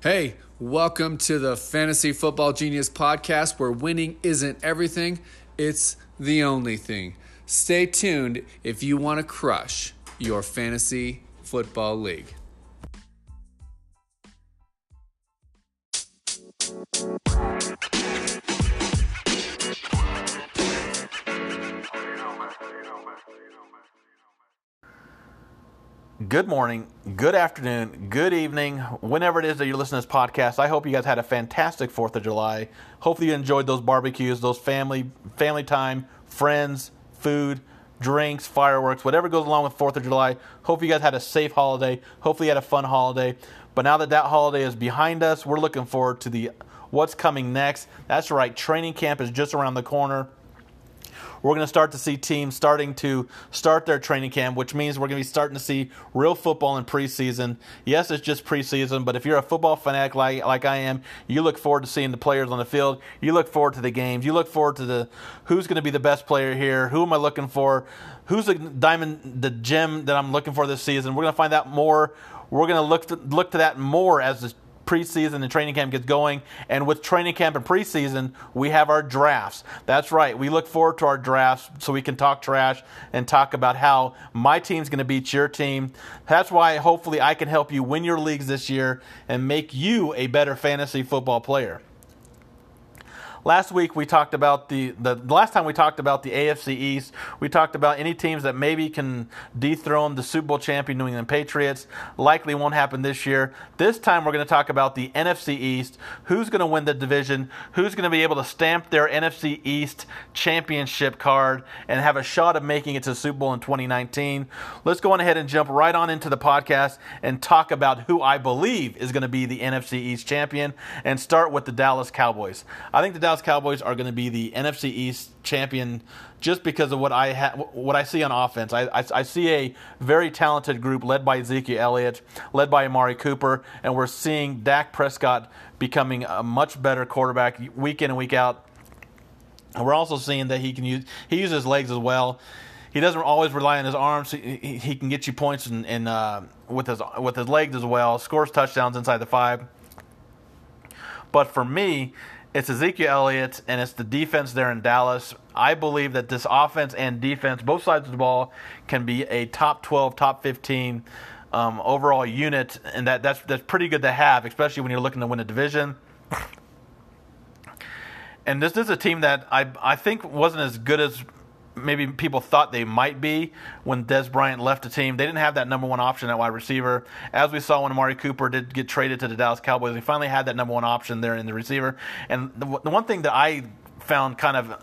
Hey, welcome to the Fantasy Football Genius podcast where winning isn't everything, it's the only thing. Stay tuned if you want to crush your fantasy football league. Good morning, good afternoon, good evening, whenever it is that you're listening to this podcast. I hope you guys had a fantastic 4th of July. Hopefully you enjoyed those barbecues, those family family time, friends, food, drinks, fireworks, whatever goes along with 4th of July. Hope you guys had a safe holiday. Hopefully you had a fun holiday. But now that that holiday is behind us, we're looking forward to the what's coming next. That's right, training camp is just around the corner we're going to start to see teams starting to start their training camp, which means we're going to be starting to see real football in preseason. Yes, it's just preseason, but if you're a football fanatic like, like I am, you look forward to seeing the players on the field. You look forward to the games. You look forward to the who's going to be the best player here. Who am I looking for? Who's the diamond, the gem that I'm looking for this season? We're going to find out more. We're going to look to, look to that more as the preseason and training camp gets going. And with training camp and preseason, we have our drafts. That's right. We look forward to our drafts so we can talk trash and talk about how my team's going to beat your team. That's why hopefully I can help you win your leagues this year and make you a better fantasy football player. Last week we talked about the, the, last time we talked about the AFC East. We talked about any teams that maybe can dethrone the Super Bowl champion New England Patriots. Likely won't happen this year. This time we're going to talk about the NFC East. Who's going to win the division? Who's going to be able to stamp their NFC East championship card and have a shot of making it to the Super Bowl in 2019? Let's go on ahead and jump right on into the podcast and talk about who I believe is going to be the NFC East champion and start with the Dallas Cowboys. I think the Dallas Cowboys are going to be the NFC East champion just because of what I ha- what I see on offense. I, I, I, see a very talented group led by Ezekiel Elliott, led by Amari Cooper, and we're seeing Dak Prescott becoming a much better quarterback week in and week out. And we're also seeing that he can use he uses legs as well. He doesn't always rely on his arms. He, he can get you points in, in uh, with his with his legs as well. Scores touchdowns inside the five. But for me, it's Ezekiel Elliott and it's the defense there in Dallas. I believe that this offense and defense, both sides of the ball, can be a top 12, top 15 um, overall unit, and that, that's that's pretty good to have, especially when you're looking to win a division. And this is a team that I I think wasn't as good as maybe people thought they might be when Dez Bryant left the team. They didn't have that number one option at wide receiver. As we saw when Amari Cooper did get traded to the Dallas Cowboys, they finally had that number one option there in the receiver. And the, the one thing that I found kind of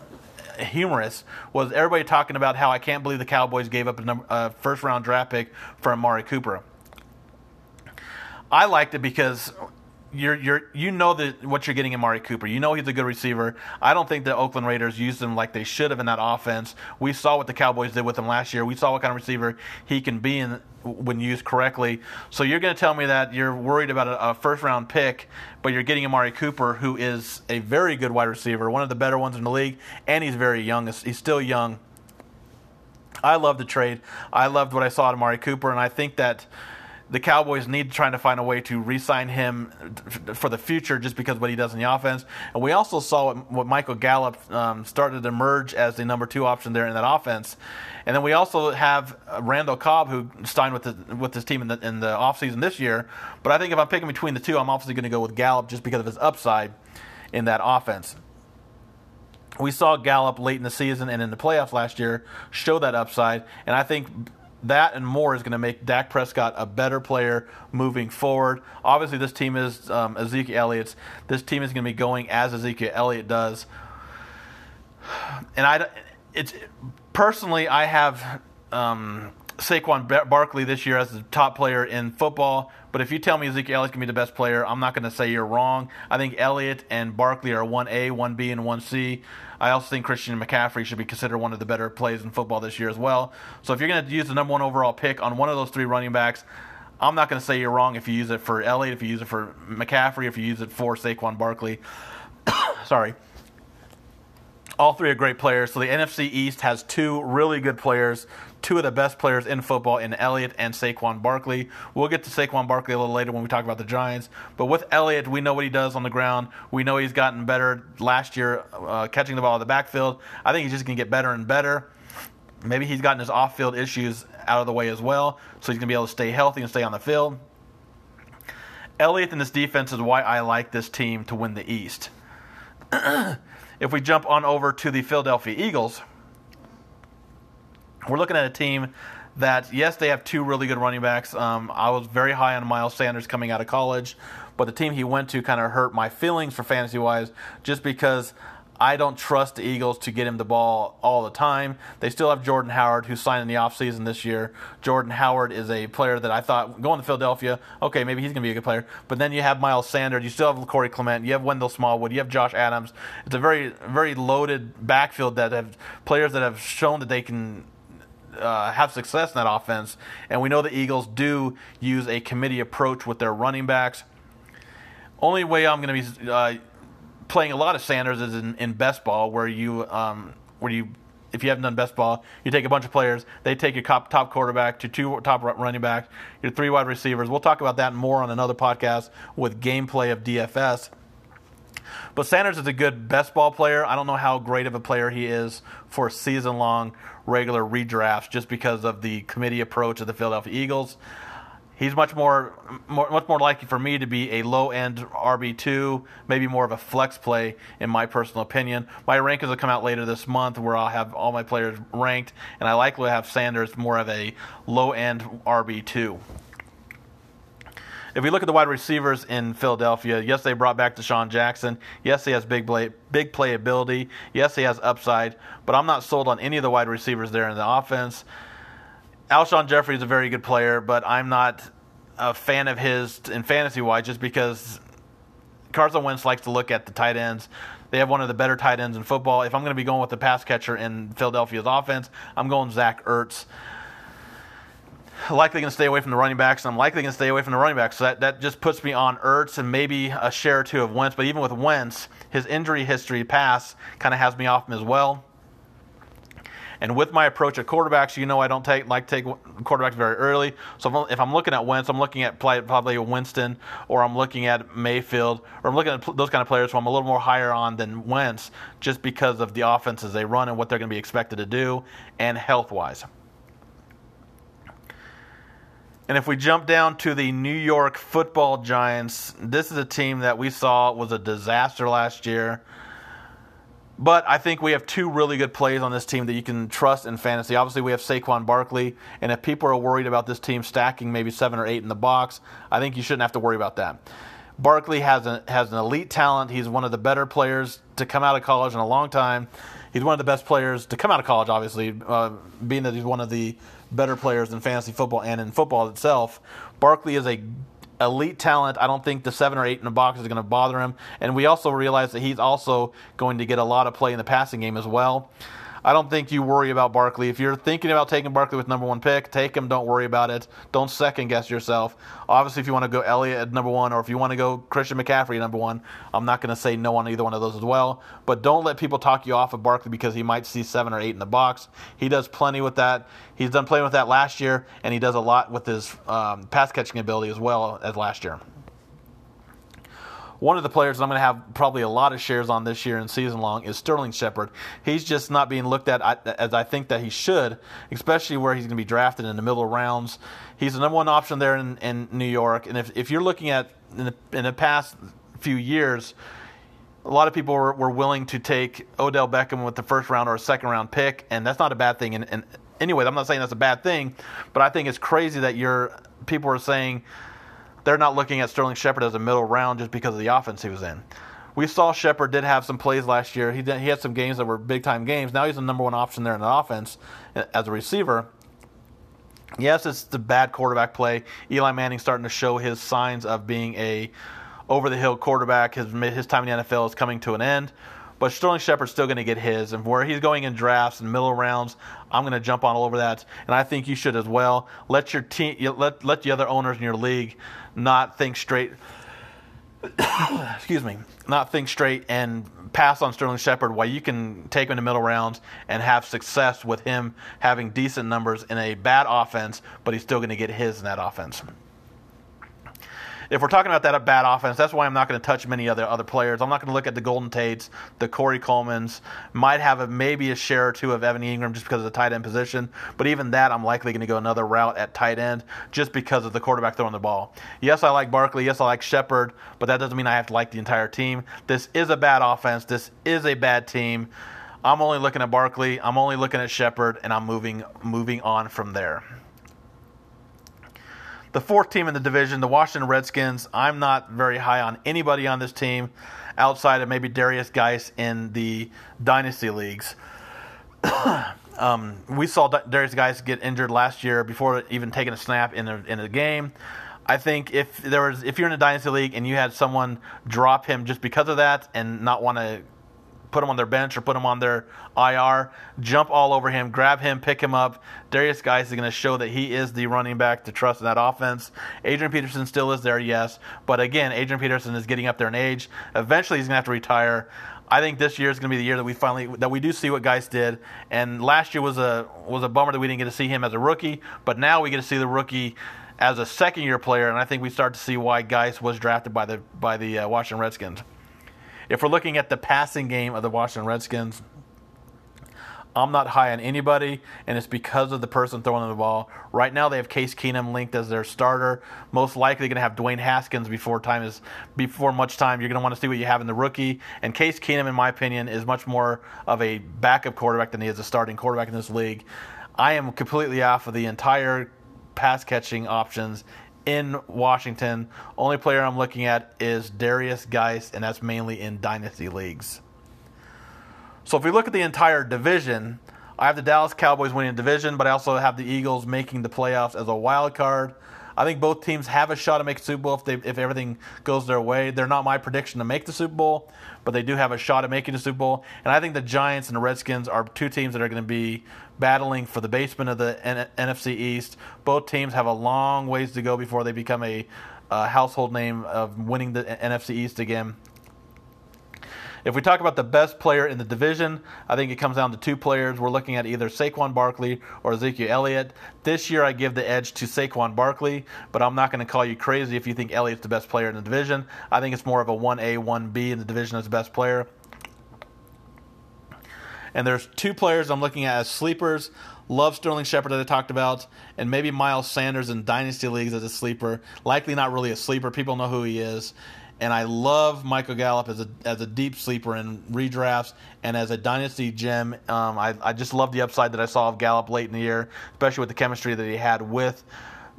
humorous was everybody talking about how I can't believe the Cowboys gave up a, number, a first round draft pick for Amari Cooper. I liked it because you're you're you know that what you're getting in Mari Cooper. You know he's a good receiver. I don't think the Oakland Raiders used him like they should have in that offense. We saw what the Cowboys did with him last year. We saw what kind of receiver he can be in when used correctly. So you're going to tell me that you're worried about a, a first round pick, but you're getting Amari Cooper, who is a very good wide receiver, one of the better ones in the league, and he's very young. He's still young. I love the trade. I loved what I saw at Amari Cooper, and I think that the Cowboys need trying to find a way to re-sign him for the future, just because what he does in the offense. And we also saw what, what Michael Gallup um, started to emerge as the number two option there in that offense. And then we also have uh, Randall Cobb, who signed with the, with his team in the in the offseason this year. But I think if I'm picking between the two, I'm obviously going to go with Gallup just because of his upside in that offense. We saw Gallup late in the season and in the playoffs last year show that upside, and I think that and more is going to make Dak Prescott a better player moving forward. Obviously, this team is um, Ezekiel Elliott's. This team is going to be going as Ezekiel Elliott does. And I, it's personally, I have um, Saquon Barkley this year as the top player in football. But if you tell me Ezekiel Elliott can be the best player, I'm not going to say you're wrong. I think Elliott and Barkley are 1A, 1B, and 1C. I also think Christian McCaffrey should be considered one of the better plays in football this year as well. So if you're going to use the number one overall pick on one of those three running backs, I'm not going to say you're wrong if you use it for Elliott, if you use it for McCaffrey, if you use it for Saquon Barkley. Sorry. All three are great players. So the NFC East has two really good players, two of the best players in football in Elliott and Saquon Barkley. We'll get to Saquon Barkley a little later when we talk about the Giants. But with Elliott, we know what he does on the ground. We know he's gotten better last year uh, catching the ball in the backfield. I think he's just going to get better and better. Maybe he's gotten his off field issues out of the way as well, so he's going to be able to stay healthy and stay on the field. Elliott in this defense is why I like this team to win the East. if we jump on over to the Philadelphia Eagles, we're looking at a team that, yes, they have two really good running backs. Um, I was very high on Miles Sanders coming out of college, but the team he went to kind of hurt my feelings for fantasy wise just because I don't trust the Eagles to get him the ball all the time. They still have Jordan Howard, who signed in the offseason this year. Jordan Howard is a player that I thought going to Philadelphia, okay, maybe he's going to be a good player. But then you have Miles Sanders, you still have Corey Clement, you have Wendell Smallwood, you have Josh Adams. It's a very, very loaded backfield that have players that have shown that they can uh, have success in that offense. And we know the Eagles do use a committee approach with their running backs. Only way I'm going to be uh, playing a lot of Sanders is in, in best ball, where you um, where you if you haven't done best ball, you take a bunch of players. They take your top, top quarterback to two top running back, your three wide receivers. We'll talk about that more on another podcast with gameplay of DFS. But Sanders is a good best ball player. I don't know how great of a player he is for season long regular redrafts just because of the committee approach of the Philadelphia Eagles. He's much more, more, much more likely for me to be a low end RB two, maybe more of a flex play in my personal opinion. My rankings will come out later this month, where I'll have all my players ranked, and I likely have Sanders more of a low end RB two. If we look at the wide receivers in Philadelphia, yes, they brought back DeSean Jackson. Yes, he has big play, big playability. Yes, he has upside, but I'm not sold on any of the wide receivers there in the offense. Alshon Jeffery is a very good player, but I'm not a fan of his in fantasy wise just because Carson Wentz likes to look at the tight ends. They have one of the better tight ends in football. If I'm going to be going with the pass catcher in Philadelphia's offense, I'm going Zach Ertz. Likely going to stay away from the running backs, and I'm likely going to stay away from the running backs. So that, that just puts me on Ertz and maybe a share or two of Wentz. But even with Wentz, his injury history past kind of has me off him as well. And with my approach at quarterbacks, you know I don't take like take quarterbacks very early. So if I'm looking at Wentz, I'm looking at probably Winston, or I'm looking at Mayfield, or I'm looking at those kind of players who I'm a little more higher on than Wentz, just because of the offenses they run and what they're going to be expected to do, and health wise. And if we jump down to the New York Football Giants, this is a team that we saw was a disaster last year. But I think we have two really good plays on this team that you can trust in fantasy. Obviously, we have Saquon Barkley, and if people are worried about this team stacking maybe seven or eight in the box, I think you shouldn't have to worry about that. Barkley has an, has an elite talent. He's one of the better players to come out of college in a long time. He's one of the best players to come out of college, obviously, uh, being that he's one of the better players in fantasy football and in football itself. Barkley is a elite talent. I don't think the seven or eight in the box is going to bother him. And we also realize that he's also going to get a lot of play in the passing game as well. I don't think you worry about Barkley. If you're thinking about taking Barkley with number one pick, take him. Don't worry about it. Don't second guess yourself. Obviously, if you want to go Elliott at number one, or if you want to go Christian McCaffrey at number one, I'm not going to say no on either one of those as well. But don't let people talk you off of Barkley because he might see seven or eight in the box. He does plenty with that. He's done playing with that last year, and he does a lot with his um, pass catching ability as well as last year one of the players that I'm going to have probably a lot of shares on this year and season long is Sterling Shepard. He's just not being looked at as I think that he should, especially where he's going to be drafted in the middle rounds. He's the number one option there in, in New York. And if, if you're looking at in the, in the past few years, a lot of people were, were, willing to take Odell Beckham with the first round or a second round pick, and that's not a bad thing. And, and anyway, I'm not saying that's a bad thing, but I think it's crazy that you're people are saying they're not looking at Sterling Shepard as a middle round just because of the offense he was in. We saw Shepard did have some plays last year. He did, he had some games that were big time games. Now he's the number one option there in the offense uh, as a receiver. Yes, it's the bad quarterback play. Eli Manning starting to show his signs of being a over the hill quarterback. His his time in the NFL is coming to an end. But Sterling Shepard's still going to get his, and where he's going in drafts and middle rounds, I'm going to jump on all over that, and I think you should as well. Let your team, let let the other owners in your league not think straight excuse me, not think straight and pass on Sterling Shepard while you can take him in the middle rounds and have success with him having decent numbers in a bad offense, but he's still going to get his in that offense if we're talking about that a bad offense, that's why I'm not going to touch many other other players. I'm not going to look at the Golden Tates, the Corey Colemans. Might have a, maybe a share or two of Evan Engram just because of the tight end position, but even that, I'm likely going to go another route at tight end just because of the quarterback throwing the ball. Yes, I like Barkley. Yes, I like Shepard, but that doesn't mean I have to like the entire team. This is a bad offense. This is a bad team. I'm only looking at Barkley. I'm only looking at Shepard, and I'm moving moving on from there the fourth team in the division, the Washington Redskins. I'm not very high on anybody on this team outside of maybe Darius Guice in the dynasty leagues. um, we saw Darius Guice get injured last year before even taking a snap in a, in a game. I think if there was if you're in a dynasty league and you had someone drop him just because of that and not want to put him on their bench or put him on their IR, jump all over him, grab him, pick him up. Darius Guice is going to show that he is the running back to trust in that offense. Adrian Peterson still is there, yes, but again, Adrian Peterson is getting up there in age. Eventually, he's going to have to retire. I think this year is going to be the year that we finally that we do see what Guice did. And last year was a was a bummer that we didn't get to see him as a rookie, but now we get to see the rookie as a second year player, and I think we start to see why Guice was drafted by the by the uh, Washington Redskins. If we're looking at the passing game of the Washington Redskins, I'm not high on anybody, and it's because of the person throwing the ball. Right now, they have Case Keenum linked as their starter. Most likely, going to have Dwayne Haskins before time is before much time. You're going to want to see what you have in the rookie. And Case Keenum, in my opinion, is much more of a backup quarterback than he is a starting quarterback in this league. I am completely off of the entire pass catching options in Washington. Only player I'm looking at is Darius Guice, and that's mainly in dynasty leagues. So if we look at the entire division, I have the Dallas Cowboys winning the division, but I also have the Eagles making the playoffs as a wild card. I think both teams have a shot make the Super Bowl if, they, if everything goes their way. They're not my prediction to make the Super Bowl, but they do have a shot at making the Super Bowl. And I think the Giants and the Redskins are two teams that are going to be battling for the basement of the N- NFC East. Both teams have a long ways to go before they become a uh, household name of winning the NFC East again. If we talk about the best player in the division, I think it comes down to two players. We're looking at either Saquon Barkley or Ezekiel Elliott. This year, I give the edge to Saquon Barkley, but I'm not going to call you crazy if you think Elliott's the best player in the division. I think it's more of a 1A, 1B in the division as the best player. And there's two players I'm looking at as sleepers. Love Sterling Shepard that I talked about, and maybe Miles Sanders in dynasty leagues as a sleeper. Likely not really a sleeper. People know who he is. And I love Michael Gallup as a as a deep sleeper in redrafts and as a dynasty gem. Um, I I just love the upside that I saw of Gallup late in the year, especially with the chemistry that he had with.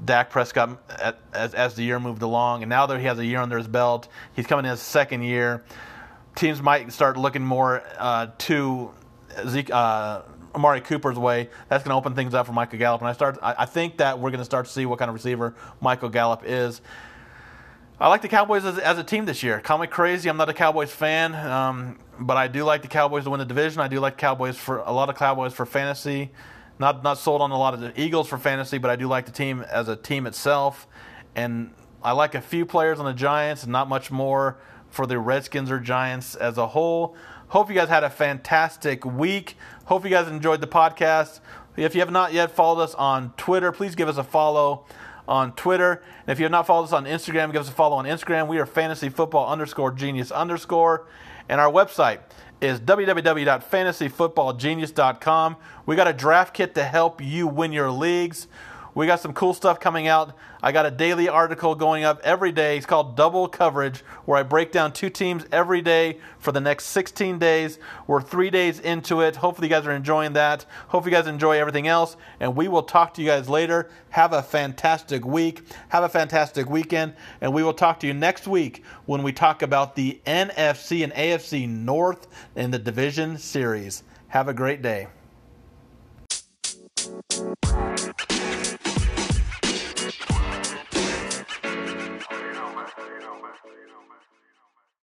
Dak Prescott as, as the year moved along, and now that he has a year under his belt, he's coming in his second year. Teams might start looking more uh, to Zeke, uh, Amari Cooper's way, that's going to open things up for Michael Gallup. And I start, I, I think that we're going to start to see what kind of receiver Michael Gallup is. I like the Cowboys as, as, a team this year. Call me crazy, I'm not a Cowboys fan, um, but I do like the Cowboys to win the division. I do like Cowboys for a lot of Cowboys for fantasy. Not not sold on a lot of the Eagles for fantasy, but I do like the team as a team itself. And I like a few players on the Giants, and not much more for the Redskins or Giants as a whole. Hope you guys had a fantastic week. Hope you guys enjoyed the podcast. If you have not yet followed us on Twitter, please give us a follow on Twitter. And if you have not followed us on Instagram, give us a follow on Instagram. We are fantasy football underscore genius underscore. And our website is www.fantasyfootballgenius.com. We got a draft kit to help you win your leagues. We got some cool stuff coming out. I got a daily article going up every day. It's called Double Coverage, where I break down two teams every day for the next 16 days. We're three days into it. Hopefully, you guys are enjoying that. Hopefully, you guys enjoy everything else. And we will talk to you guys later. Have a fantastic week. Have a fantastic weekend. And we will talk to you next week when we talk about the NFC and AFC North in the division series. Have a great day.